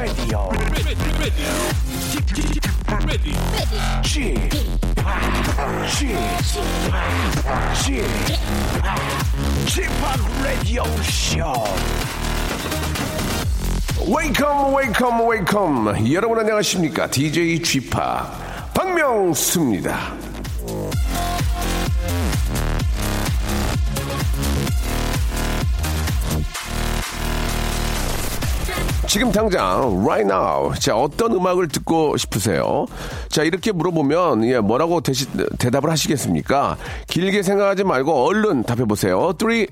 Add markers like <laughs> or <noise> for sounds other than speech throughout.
Radio. 여러분 안녕하십니까? DJ p 박명수입니다. 지금 당장 right now 자 어떤 음악을 듣고 싶으세요? 자 이렇게 물어보면 예 뭐라고 대시, 대답을 하시겠습니까? 길게 생각하지 말고 얼른 답해 보세요. 3 2 1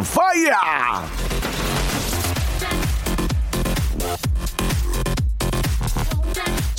fire!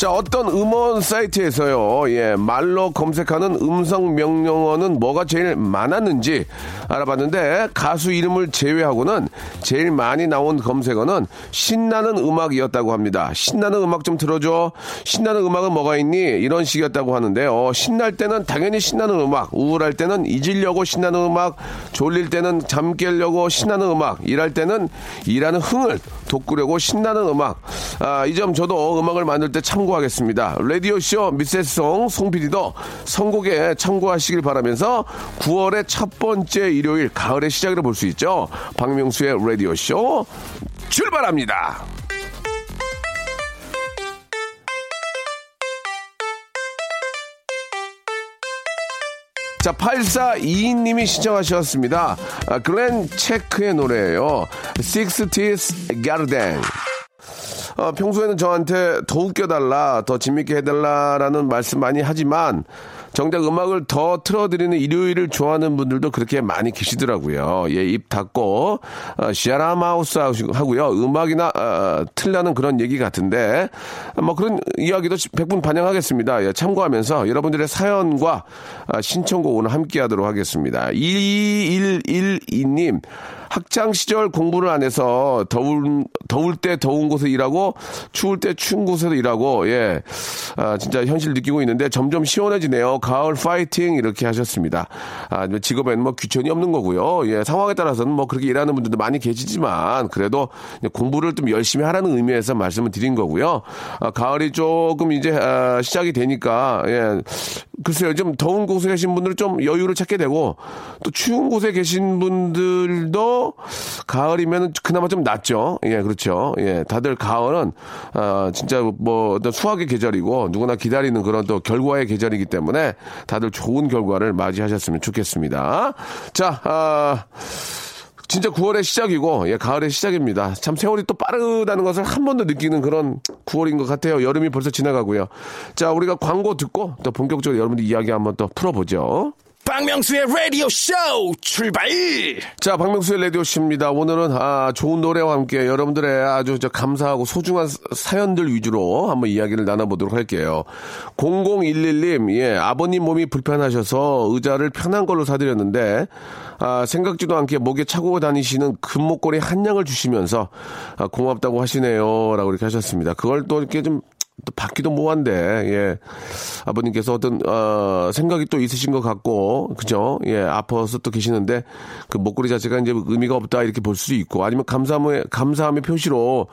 자, 어떤 음원 사이트에서요, 예, 말로 검색하는 음성 명령어는 뭐가 제일 많았는지 알아봤는데, 가수 이름을 제외하고는 제일 많이 나온 검색어는 신나는 음악이었다고 합니다. 신나는 음악 좀 들어줘. 신나는 음악은 뭐가 있니? 이런 식이었다고 하는데요. 신날 때는 당연히 신나는 음악, 우울할 때는 잊으려고 신나는 음악, 졸릴 때는 잠 깨려고 신나는 음악, 일할 때는 일하는 흥을 돋구려고 신나는 음악. 아, 이 점 저도 음악을 만들 때 참고하겠습니다. 라디오쇼 미세송 송PD도 선곡에 참고하시길 바라면서 9월의 첫 번째 일요일 가을의 시작을 볼수 있죠. 박명수의 라디오쇼 출발합니다. 자, 8422님이 신청하셨습니다. 아, 글렌 체크의 노래예요. Sixties Garden. 어, 평소에는 저한테 더 웃겨달라, 더 재밌게 해달라라는 말씀 많이 하지만 정작 음악을 더 틀어드리는 일요일을 좋아하는 분들도 그렇게 많이 계시더라고요. 예, 입 닫고 어, 시아라 마우스 하고요. 음악이나 어, 틀라는 그런 얘기 같은데 뭐 그런 이야기도 100분 반영하겠습니다. 예, 참고하면서 여러분들의 사연과 아, 신청곡 오늘 함께하도록 하겠습니다. 2112님 학창 시절 공부를 안 해서 더울 더울 때 더운 곳에 일하고 추울 때 추운 곳에서 일하고 예 아, 진짜 현실 느끼고 있는데 점점 시원해지네요. 가을 파이팅 이렇게 하셨습니다. 아, 직업에는 뭐 귀천이 없는 거고요. 예 상황에 따라서는 뭐 그렇게 일하는 분들도 많이 계시지만 그래도 공부를 좀 열심히 하라는 의미에서 말씀을 드린 거고요. 아, 가을이 조금 이제 아, 시작이 되니까 예 글쎄요 좀 더운 곳에 계신 분들은 좀 여유를 찾게 되고 또 추운 곳에 계신 분들도 가을이면 그나마 좀 낫죠. 예, 그렇죠. 예, 다들 가을은 아, 진짜 뭐 어떤 수학의 계절이고 누구나 기다리는 그런 또 결과의 계절이기 때문에 다들 좋은 결과를 맞이하셨으면 좋겠습니다. 자, 아. 진짜 9월의 시작이고, 예, 가을의 시작입니다. 참 세월이 또 빠르다는 것을 한 번 더 느끼는 그런 9월인 것 같아요. 여름이 벌써 지나가고요. 자, 우리가 광고 듣고 또 본격적으로 여러분들 이야기 한번 또 풀어보죠. 박명수의 라디오 쇼 출발! 자, 박명수의 라디오씨입니다. 오늘은, 아, 좋은 노래와 함께 여러분들의 아주 저 감사하고 소중한 사연들 위주로 한번 이야기를 나눠보도록 할게요. 0011님, 예, 아버님 몸이 불편하셔서 의자를 편한 걸로 사드렸는데, 아, 생각지도 않게 목에 차고 다니시는 금목걸이 한 양을 주시면서, 아, 고맙다고 하시네요. 라고 이렇게 하셨습니다. 그걸 또 이렇게 좀 또 받기도 뭐한데, 예. 아버님께서 어떤, 어, 생각이 또 있으신 것 같고, 그죠? 예, 아파서 또 계시는데, 그 목걸이 자체가 이제 의미가 없다, 이렇게 볼 수도 있고, 아니면 감사함의, 감사함의 표시로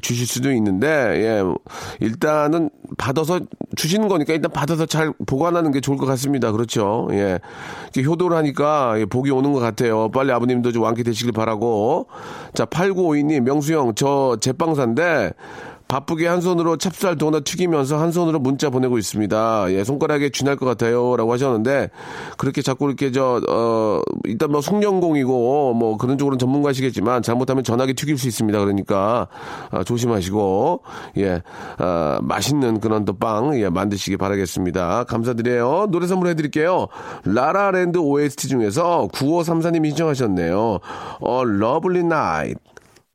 주실 수도 있는데, 예, 일단은 받아서 주시는 거니까 일단 받아서 잘 보관하는 게 좋을 것 같습니다. 그렇죠? 예. 이렇게 효도를 하니까 예, 복이 오는 것 같아요. 빨리 아버님도 좀 완쾌되시길 바라고. 자, 8952님, 명수형, 저 제빵사인데, 바쁘게 한 손으로 찹쌀 도넛 튀기면서 한 손으로 문자 보내고 있습니다. 예, 손가락에 쥐날 것 같아요. 라고 하셨는데, 그렇게 자꾸 이렇게 저, 어, 일단 뭐 송년공이고, 뭐 그런 쪽으로는 전문가시겠지만, 잘못하면 전화기 튀길 수 있습니다. 그러니까, 아, 조심하시고, 예, 아, 맛있는 그런 또 빵, 예, 만드시기 바라겠습니다. 감사드려요. 노래 선물 해드릴게요. 라라랜드 OST 중에서 9534님이 신청하셨네요. A Lovely Night.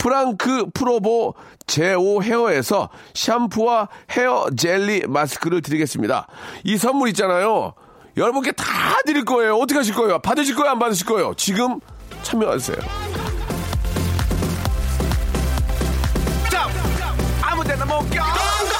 프랑크 프로보 제오 헤어에서 샴푸와 헤어 젤리 마스크를 드리겠습니다. 이 선물 있잖아요. 여러분께 다 드릴 거예요. 어떻게 하실 거예요? 받으실 거예요? 안 받으실 거예요? 지금 참여하세요. 아,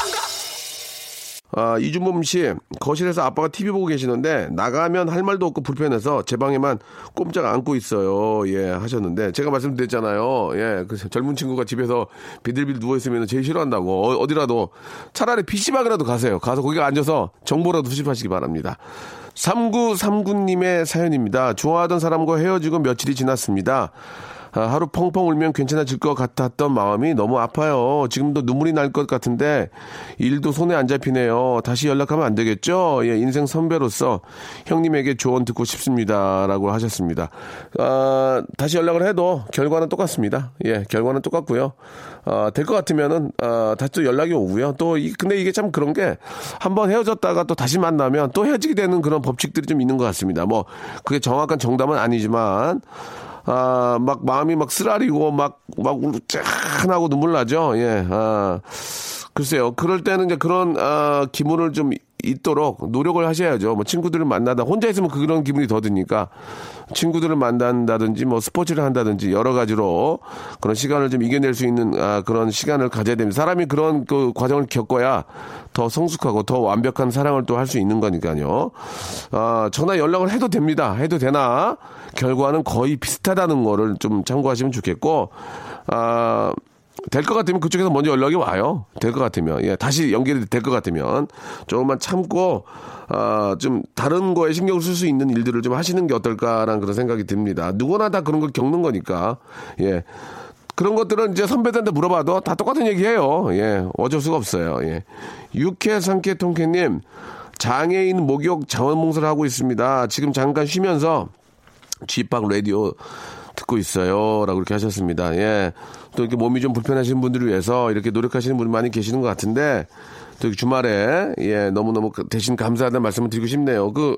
이준범 씨, 거실에서 아빠가 TV 보고 계시는데, 나가면 할 말도 없고 불편해서 제 방에만 꼼짝 안고 있어요. 예, 하셨는데, 제가 말씀드렸잖아요. 예, 그 젊은 친구가 집에서 비들비들 누워있으면 제일 싫어한다고. 어, 디라도 차라리 PC방이라도 가세요. 가서 거기 앉아서 정보라도 수집하시기 바랍니다. 3939님의 사연입니다. 좋아하던 사람과 헤어지고 며칠이 지났습니다. 아, 하루 펑펑 울면 괜찮아질 것 같았던 마음이 너무 아파요. 지금도 눈물이 날 것 같은데 일도 손에 안 잡히네요. 다시 연락하면 안 되겠죠? 예, 인생 선배로서 형님에게 조언 듣고 싶습니다라고 하셨습니다. 아, 다시 연락을 해도 결과는 똑같습니다. 예, 결과는 똑같고요. 아, 될 것 같으면은 아, 다시 또 연락이 오고요. 또 이, 근데 이게 참 그런 게 한번 헤어졌다가 또 다시 만나면 또 헤어지게 되는 그런 법칙들이 좀 있는 것 같습니다. 뭐 그게 정확한 정답은 아니지만 아, 막 마음이 막 쓰라리고 막, 막 짠하고 눈물 나죠. 예, 아. 글쎄요. 그럴 때는 이제 그런, 아, 기분을 좀 있도록 노력을 하셔야죠. 뭐 친구들을 만나다 혼자 있으면 그런 기분이 더 드니까 친구들을 만난다든지 뭐 스포츠를 한다든지 여러 가지로 그런 시간을 좀 이겨낼 수 있는 아, 그런 시간을 가져야 됩니다. 사람이 그런 그 과정을 겪어야 더 성숙하고 더 완벽한 사랑을 또 할 수 있는 거니까요. 아, 전화 연락을 해도 됩니다. 해도 되나 결과는 거의 비슷하다는 거를 좀 참고하시면 좋겠고 아, 될 것 같으면 그쪽에서 먼저 연락이 와요. 될 것 같으면. 예, 다시 연결이 될 것 같으면. 조금만 참고, 아, 좀 다른 거에 신경을 쓸 수 있는 일들을 좀 하시는 게 어떨까라는 그런 생각이 듭니다. 누구나 다 그런 걸 겪는 거니까. 예. 그런 것들은 이제 선배들한테 물어봐도 다 똑같은 얘기해요. 예. 어쩔 수가 없어요. 예. 육회 상쾌 통쾌님, 장애인 목욕 자원봉사를 하고 있습니다. 지금 잠깐 쉬면서 쥐박 라디오 듣고 있어요. 라고 이렇게 하셨습니다. 예. 또 이렇게 몸이 좀 불편하신 분들을 위해서 이렇게 노력하시는 분이 많이 계시는 것 같은데, 또 주말에, 예, 너무너무 대신 감사하다는 말씀을 드리고 싶네요. 그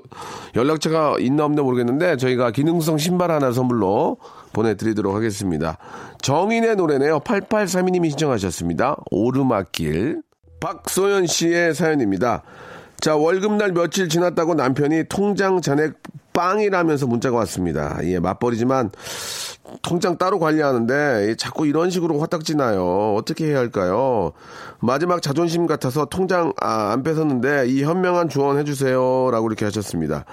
연락처가 있나 없나 모르겠는데, 저희가 기능성 신발 하나 선물로 보내드리도록 하겠습니다. 정인의 노래네요. 8832님이 신청하셨습니다. 오르막길. 박소연 씨의 사연입니다. 자, 월급날 며칠 지났다고 남편이 통장 잔액 빵이라면서 문자가 왔습니다. 예, 맞벌이지만 통장 따로 관리하는데 자꾸 이런 식으로 화딱지 나요. 어떻게 해야 할까요? 마지막 자존심 같아서 통장 아, 안 뺏었는데 이 현명한 조언 해주세요라고 이렇게 하셨습니다.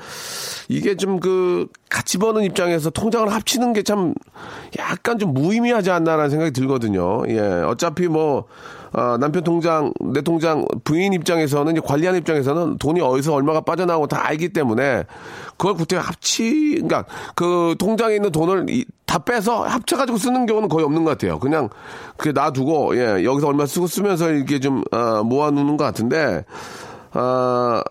이게 좀 그 같이 버는 입장에서 통장을 합치는 게 참 약간 좀 무의미하지 않나라는 생각이 들거든요. 예, 어차피 뭐 어, 남편 통장, 내 통장, 부인 입장에서는 관리하는 입장에서는 돈이 어디서 얼마가 빠져나오고 다 알기 때문에 그걸 그때 합치, 그러니까 그 통장에 있는 돈을 이, 다 빼서 합쳐가지고 쓰는 경우는 거의 없는 것 같아요. 그냥 그게 놔두고 예 여기서 얼마 쓰고 쓰면서 이렇게 좀 어, 모아놓는 것 같은데 아.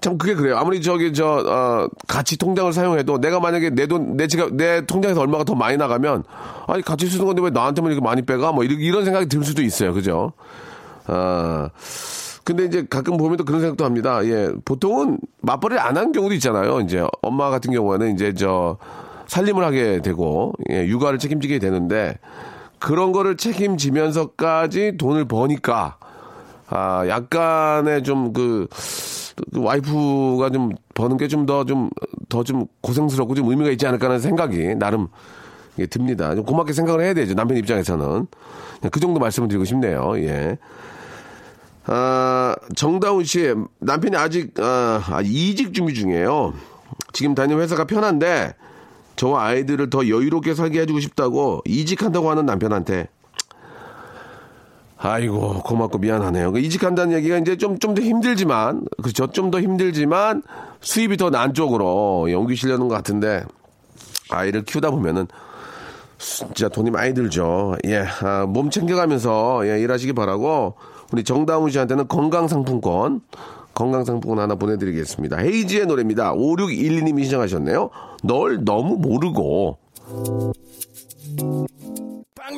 참 그게 그래요. 아무리 저기 저 어, 같이 통장을 사용해도 내가 만약에 내 돈 내 지갑 내 통장에서 얼마가 더 많이 나가면 아니 같이 쓰는 건데 왜 나한테만 이렇게 많이 빼가? 뭐 이런, 이런 생각이 들 수도 있어요. 그죠? 아. 근데 이제 가끔 보면 또 그런 생각도 합니다. 예. 보통은 맞벌이를 안 한 경우도 있잖아요. 이제 엄마 같은 경우에는 이제 저 살림을 하게 되고 예, 육아를 책임지게 되는데 그런 거를 책임지면서까지 돈을 버니까 아, 약간의 좀 그, 그 와이프가 좀 버는 게 좀 더 좀, 더 좀 고생스럽고 좀 의미가 있지 않을까 하는 생각이 나름 예, 듭니다. 좀 고맙게 생각을 해야 되죠. 남편 입장에서는. 그 정도 말씀을 드리고 싶네요. 예. 아, 정다운 씨, 남편이 아직, 아, 아, 이직 준비 중이에요. 지금 다니는 회사가 편한데, 저와 아이들을 더 여유롭게 살게 해주고 싶다고 이직한다고 하는 남편한테 아이고 고맙고 미안하네요. 그 이직한다는 얘기가 이제 좀 좀 더 힘들지만 그렇죠. 좀 더 힘들지만 수입이 더 난 쪽으로 옮기시려는 것 같은데 아이를 키우다 보면은 진짜 돈이 많이 들죠. 예, 아, 몸 챙겨가면서 예, 일하시기 바라고 우리 정다운 씨한테는 건강 상품권 건강 상품권 하나 보내드리겠습니다. 헤이지의 노래입니다. 5612님이 신청하셨네요. 널 너무 모르고.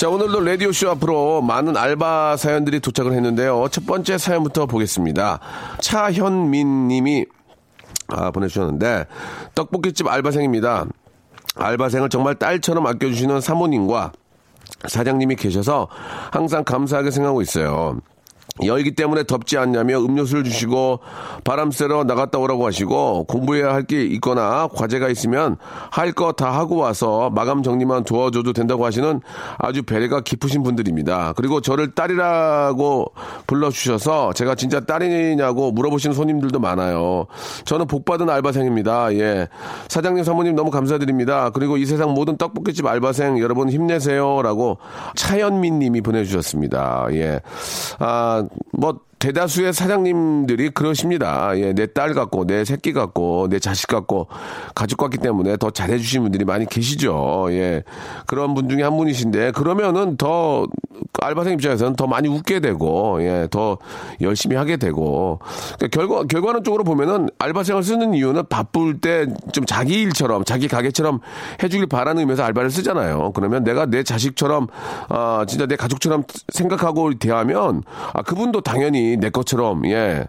자, 오늘도 라디오쇼 앞으로 많은 알바 사연들이 도착을 했는데요. 첫 번째 사연부터 보겠습니다. 차현민 님이 아, 보내주셨는데, 떡볶이집 알바생입니다. 알바생을 정말 딸처럼 아껴주시는 사모님과 사장님이 계셔서 항상 감사하게 생각하고 있어요. 열기 때문에 덥지 않냐며 음료수를 주시고 바람 쐬러 나갔다 오라고 하시고 공부해야 할 게 있거나 과제가 있으면 할 거 다 하고 와서 마감 정리만 도와줘도 된다고 하시는 아주 배려가 깊으신 분들입니다. 그리고 저를 딸이라고 불러주셔서 제가 진짜 딸이냐고 물어보시는 손님들도 많아요. 저는 복받은 알바생입니다. 예. 사장님, 사모님 너무 감사드립니다. 그리고 이 세상 모든 떡볶이집 알바생 여러분 힘내세요. 라고 차현민 님이 보내주셨습니다. 예. 아, 뭐 대다수의 사장님들이 그러십니다. 예, 내 딸 같고, 내 새끼 같고, 내 자식 같고, 가족 같기 때문에 더 잘해주신 분들이 많이 계시죠. 예. 그런 분 중에 한 분이신데, 그러면은 더, 알바생 입장에서는 더 많이 웃게 되고, 예, 더 열심히 하게 되고, 그러니까 결과, 결과는 쪽으로 보면은 알바생을 쓰는 이유는 바쁠 때 좀 자기 일처럼, 자기 가게처럼 해주길 바라는 의미에서 알바를 쓰잖아요. 그러면 내가 내 자식처럼, 아, 진짜 내 가족처럼 생각하고 대하면, 아, 그분도 당연히 내 것처럼 예.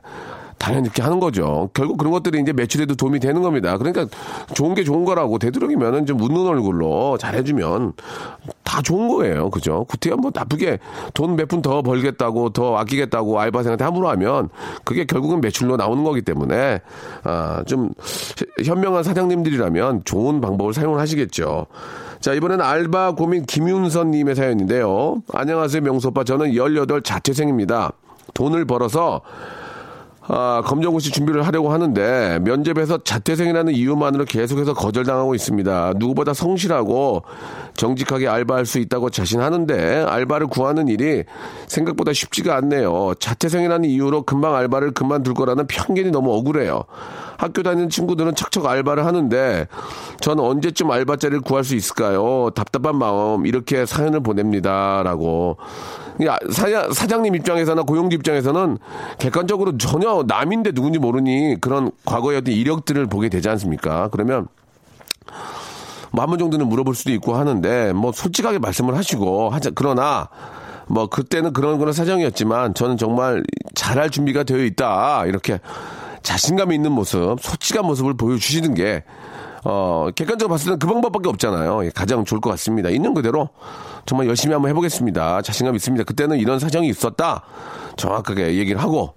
당연히 이렇게 하는 거죠. 결국 그런 것들이 이제 매출에도 도움이 되는 겁니다. 그러니까 좋은 게 좋은 거라고 되도록이면은 좀 웃는 얼굴로 잘해주면 다 좋은 거예요. 그죠? 구태여 뭐 나쁘게 돈 몇 푼 더 벌겠다고 더 아끼겠다고 알바생한테 함부로 하면 그게 결국은 매출로 나오는 거기 때문에 아, 좀 현명한 사장님들이라면 좋은 방법을 사용을 하시겠죠. 자, 이번에는 알바 고민 김윤선 님의 사연인데요. 안녕하세요, 명소오빠. 저는 18 자퇴생입니다. 돈을 벌어서 아, 검정고시 준비를 하려고 하는데 면접에서 자퇴생이라는 이유만으로 계속해서 거절당하고 있습니다. 누구보다 성실하고 정직하게 알바할 수 있다고 자신하는데 알바를 구하는 일이 생각보다 쉽지가 않네요. 자퇴생이라는 이유로 금방 알바를 그만둘 거라는 편견이 너무 억울해요. 학교 다니는 친구들은 척척 알바를 하는데 저는 언제쯤 알바 자리를 구할 수 있을까요? 답답한 마음 이렇게 사연을 보냅니다라고. 야, 사, 사장님 입장에서나 고용주 입장에서는 객관적으로 전혀 남인데 누군지 모르니 그런 과거의 어떤 이력들을 보게 되지 않습니까? 그러면 뭐한번 정도는 물어볼 수도 있고 하는데 뭐 솔직하게 말씀을 하시고 하자 그러나 뭐 그때는 그런 그런 사정이었지만 저는 정말 잘할 준비가 되어 있다 이렇게 자신감 있는 모습, 솔직한 모습을 보여주시는 게, 어, 객관적으로 봤을 때는 그 방법밖에 없잖아요. 예, 가장 좋을 것 같습니다. 있는 그대로 정말 열심히 한번 해보겠습니다. 자신감 있습니다. 그때는 이런 사정이 있었다. 정확하게 얘기를 하고,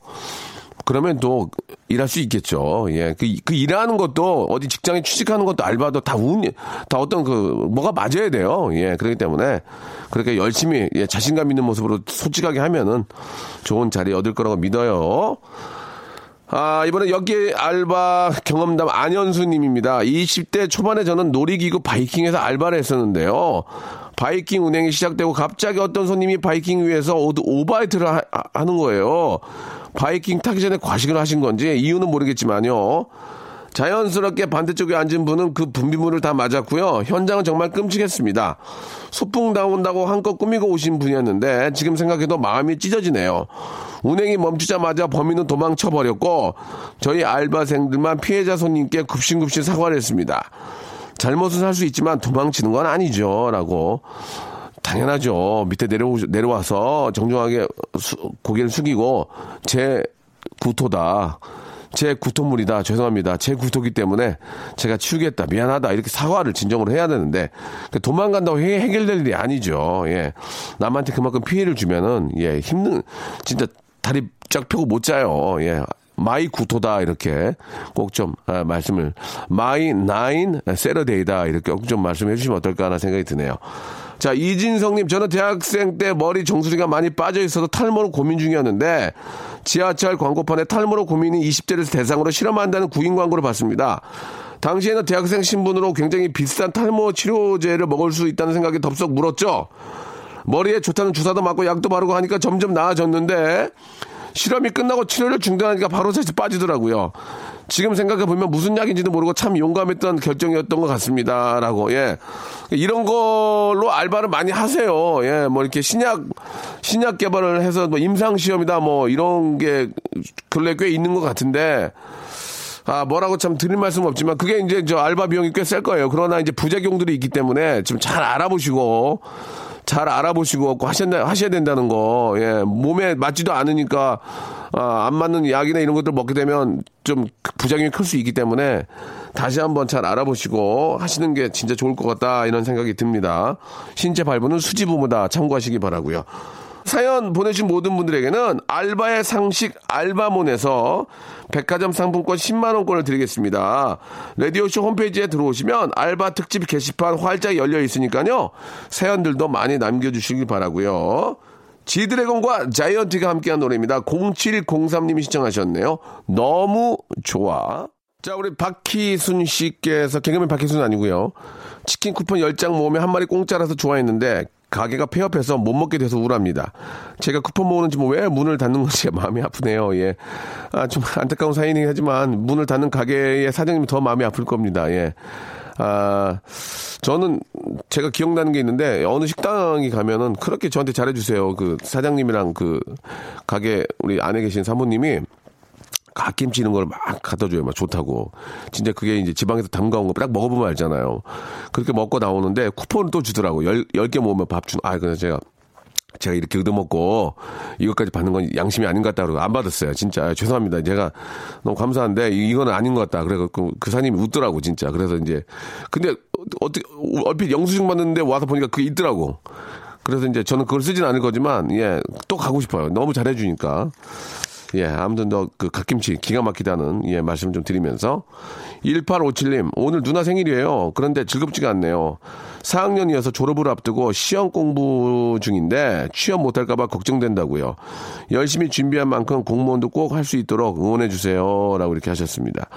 그러면 또 일할 수 있겠죠. 예. 그, 그 일하는 것도 어디 직장에 취직하는 것도 알바도 다 운, 다 어떤 그, 뭐가 맞아야 돼요. 예. 그렇기 때문에 그렇게 열심히, 예, 자신감 있는 모습으로 솔직하게 하면은 좋은 자리 얻을 거라고 믿어요. 아, 이번에 여기 알바 경험담 안현수 님입니다. 20대 초반에 저는 놀이기구 바이킹에서 알바를 했었는데요. 바이킹 운행이 시작되고 갑자기 어떤 손님이 바이킹 위에서 오바이트를 하, 하는 거예요. 바이킹 타기 전에 과식을 하신 건지 이유는 모르겠지만요. 자연스럽게 반대쪽에 앉은 분은 그 분비물을 다 맞았고요. 현장은 정말 끔찍했습니다. 소풍 나온다고 한껏 꾸미고 오신 분이었는데 지금 생각해도 마음이 찢어지네요. 운행이 멈추자마자 범인은 도망쳐 버렸고 저희 알바생들만 피해자 손님께 굽신굽신 사과를 했습니다. 잘못은 할 수 있지만 도망치는 건 아니죠. 라고. 당연하죠. 밑에 내려오, 내려와서 정중하게 수, 고개를 숙이고 제 구토다. 제 구토물이다. 죄송합니다. 제 구토기 때문에 제가 치우겠다. 미안하다. 이렇게 사과를 진정으로 해야 되는데 그 도망간다고 해, 해결될 일이 아니죠. 예. 남한테 그만큼 피해를 주면은 예, 힘든 진짜 다리 쫙 펴고 못 자요. 예. my 구토다 이렇게 꼭좀 아, 말씀을 my nine Saturday다 이렇게 꼭 좀 말씀해 주시면 어떨까 하는 생각이 드네요. 자, 이진성님, 저는 대학생 때 머리 정수리가 많이 빠져 있어서 탈모로 고민 중이었는데, 지하철 광고판에 탈모로 고민이 20대를 대상으로 실험한다는 구인 광고를 봤습니다. 당시에는 대학생 신분으로 굉장히 비싼 탈모 치료제를 먹을 수 있다는 생각이 덥석 물었죠. 머리에 좋다는 주사도 맞고 약도 바르고 하니까 점점 나아졌는데, 실험이 끝나고 치료를 중단하니까 바로 다시 빠지더라고요. 지금 생각해 보면 무슨 약인지도 모르고 참 용감했던 결정이었던 것 같습니다 라고 예 이런 걸로 알바를 많이 하세요 예 뭐 이렇게 신약 신약 개발을 해서 뭐 임상 시험이다 뭐 이런 게 근래 꽤 있는 것 같은데 아, 뭐라고 참 드릴 말씀 없지만 그게 이제 저 알바 비용이 꽤 셀 거예요. 그러나 이제 부작용들이 있기 때문에 좀 잘 알아보시고 잘 알아보시고 하셔야, 하셔야 된다는 거. 예, 몸에 맞지도 않으니까 아, 안 맞는 약이나 이런 것들 먹게 되면 좀 부작용이 클 수 있기 때문에 다시 한번 잘 알아보시고 하시는 게 진짜 좋을 것 같다 이런 생각이 듭니다. 신체 발부는 수지부무다 참고하시기 바라고요. 사연 보내신 모든 분들에게는 알바의 상식 알바몬에서 백화점 상품권 10만원권을 드리겠습니다. 라디오쇼 홈페이지에 들어오시면 알바 특집 게시판 활짝 열려 있으니까요. 사연들도 많이 남겨주시길 바라고요 지드래곤과 자이언티가 함께한 노래입니다. 0703님이 시청하셨네요. 너무 좋아. 자, 우리 박희순 씨께서, 개그맨 박희순 아니고요 치킨 쿠폰 10장 모으면 한 마리 공짜라서 좋아했는데, 가게가 폐업해서 못 먹게 돼서 우울합니다. 제가 쿠폰 모으는지 뭐 왜 문을 닫는 건지 <laughs> 마음이 아프네요. 예. 아, 좀 안타까운 사연이긴 하지만 문을 닫는 가게의 사장님이 더 마음이 아플 겁니다. 예. 아, 저는 제가 기억나는 게 있는데 어느 식당이 가면은 그렇게 저한테 잘해주세요. 그 사장님이랑 그 가게 우리 안에 계신 사모님이 갓김치 이런 걸막 갖다 줘요. 막 좋다고. 진짜 그게 이제 지방에서 담가온 거 딱 먹어보면 알잖아요. 그렇게 먹고 나오는데 쿠폰을 또 주더라고. 열, 열 개 모으면 밥 주는, 아, 그래서 제가 제가 이렇게 얻어먹고 이것까지 받는 건 양심이 아닌 것 같다 그러고 안 받았어요. 진짜 죄송합니다. 제가 너무 감사한데 이거는 아닌 것 같다. 그래서 그, 그 사님이 웃더라고 진짜. 그래서 이제 근데 어떻게 얼핏 영수증 받는데 와서 보니까 그게 있더라고. 그래서 이제 저는 그걸 쓰진 않을 거지만 예 또 가고 싶어요. 너무 잘해주니까. 예, 아무튼 너그 갓김치 기가 막히다는 예, 말씀 좀 드리면서 1857님 오늘 누나 생일이에요. 그런데 즐겁지가 않네요. 4학년이어서 졸업을 앞두고 시험 공부 중인데 취업 못할까봐 걱정된다고요. 열심히 준비한 만큼 공무원도 꼭 할 수 있도록 응원해 주세요라고 이렇게 하셨습니다.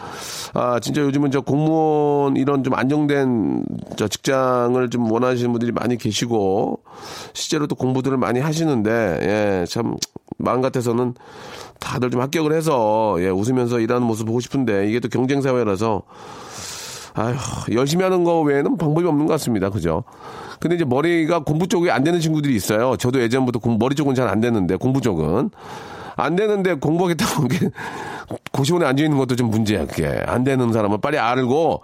아 진짜 요즘은 저 공무원 이런 좀 안정된 저 직장을 좀 원하시는 분들이 많이 계시고 실제로 또 공부들을 많이 하시는데 예 참 마음 같아서는 다들 좀 합격을 해서 예, 웃으면서 일하는 모습 보고 싶은데 이게 또 경쟁 사회라서 아휴 열심히 하는 거 외에는 방법이 없는 것 같습니다. 그죠? 근데 이제 머리가 공부 쪽이 안 되는 친구들이 있어요. 저도 예전부터 공, 머리 쪽은 잘 안 되는데 공부 쪽은 안 되는데 공부하겠다고 <laughs> 게 고시원에 앉아 있는 것도 좀 문제야. 그게 안 되는 사람은 빨리 알고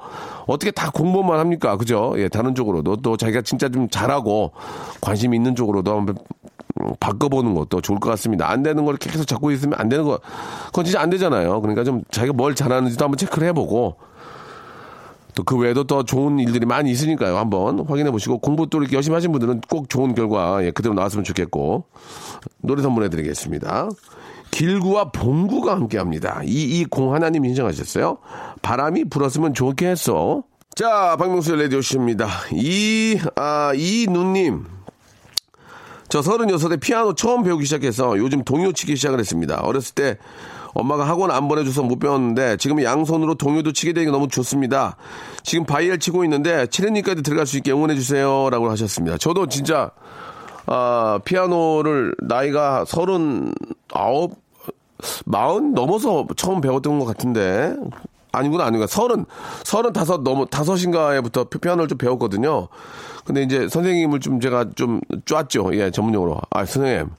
어떻게 다 공부만 합니까? 그죠? 예, 다른 쪽으로도 또 자기가 진짜 좀 잘하고 관심 있는 쪽으로도 한번 바꿔보는 것도 좋을 것 같습니다. 안 되는 걸 계속 잡고 있으면 안 되는 거, 그건 진짜 안 되잖아요. 그러니까 좀 자기가 뭘 잘하는지도 한번 체크를 해보고, 또그 외에도 더 좋은 일들이 많이 있으니까요. 한번 확인해 보시고, 공부 또 이렇게 열심히 하신 분들은 꼭 좋은 결과, 예, 그대로 나왔으면 좋겠고, 노래 선물해 드리겠습니다. 길구와 봉구가 함께 합니다. 이이공 하나님 인정하셨어요? 바람이 불었으면 좋겠어. 자, 박명수의 라디오쇼입니다. 이, 아, 이 누님. 저 36에 피아노 처음 배우기 시작해서 요즘 동요 치기 시작을 했습니다. 어렸을 때 엄마가 학원 안 보내줘서 못 배웠는데 지금 양손으로 동요도 치게 되니까 너무 좋습니다. 지금 바이엘 치고 있는데 체르니까지 들어갈 수 있게 응원해 주세요. 라고 하셨습니다. 저도 진짜 아, 피아노를 나이가 서른 아홉 마흔 넘어서 처음 배웠던 것 같은데 아니구나 아니구나 서른 서른 다섯 넘어 다섯인가에부터 피아노를 좀 배웠거든요. 근데 이제 선생님을 좀 제가 좀 쪼았죠. 예 전문용어로 아 선생님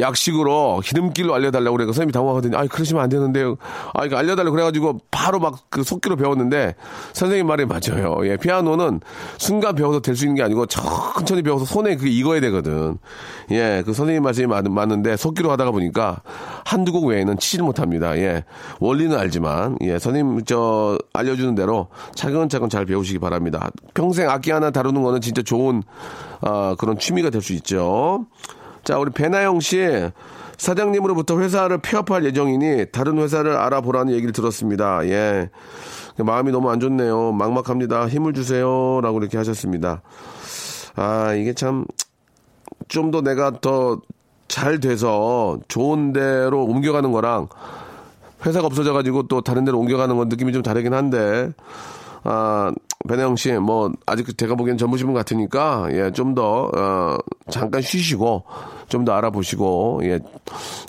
약식으로 기름길로 알려달라고 그래서 선생님이 당황하더니, 아 그러시면 안 되는데요. 아, 이거 알려달라고 그래가지고 바로 막 그 속기로 배웠는데, 선생님 말이 맞아요. 예, 피아노는 순간 배워서 될 수 있는 게 아니고 천천히 배워서 손에 그게 익어야 되거든. 예, 그 선생님 말씀이 맞, 맞는데, 속기로 하다가 보니까 한두 곡 외에는 치질 못합니다. 예, 원리는 알지만, 예, 선생님 저 알려주는 대로 차근차근 잘 배우시기 바랍니다. 평생 악기 하나 다루는 거는 진짜 좋은, 아, 그런 취미가 될 수 있죠. 자, 우리 배나영 씨. 사장님으로부터 회사를 폐업할 예정이니 다른 회사를 알아보라는 얘기를 들었습니다. 예. 마음이 너무 안 좋네요. 막막합니다. 힘을 주세요. 라고 이렇게 하셨습니다. 아, 이게 참, 좀 더 내가 더 잘 돼서 좋은 데로 옮겨가는 거랑 회사가 없어져가지고 또 다른 데로 옮겨가는 건 느낌이 좀 다르긴 한데, 아, 배나영 씨, 뭐, 아직 제가 보기엔 젊으신 분 같으니까, 예, 좀 더, 어, 잠깐 쉬시고, 좀 더 알아보시고, 예,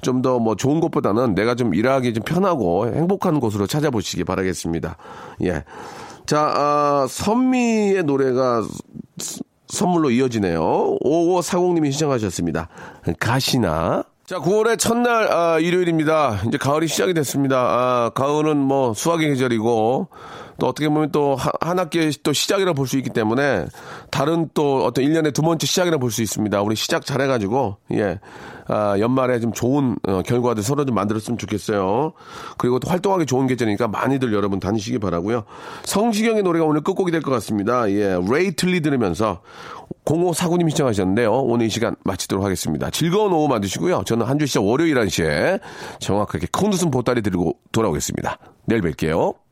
좀 더 뭐 좋은 것보다는 내가 좀 일하기 좀 편하고 행복한 곳으로 찾아보시기 바라겠습니다. 예. 자, 아, 선미의 노래가 선물로 이어지네요. 5540님이 시청하셨습니다. 가시나. 자, 9월의 첫날, 아, 일요일입니다. 이제 가을이 시작이 됐습니다. 아, 가을은 뭐 수학의 계절이고, 또 어떻게 보면 또 한 학기의 또 시작이라 볼 수 있기 때문에 다른 또 어떤 1년의 두 번째 시작이라 볼 수 있습니다. 우리 시작 잘해가지고, 예, 아, 연말에 좀 좋은 어, 결과들 서로 좀 만들었으면 좋겠어요. 그리고 또 활동하기 좋은 계절이니까 많이들 여러분 다니시기 바라고요 성시경의 노래가 오늘 끝곡이 될 것 같습니다. 예, 레이 틀리 들으면서 0549님 시청하셨는데요. 오늘 이 시간 마치도록 하겠습니다. 즐거운 오후 만드시고요. 저는 한 주 시작 월요일 1시에 정확하게 큰 웃음 보따리 들고 돌아오겠습니다. 내일 뵐게요.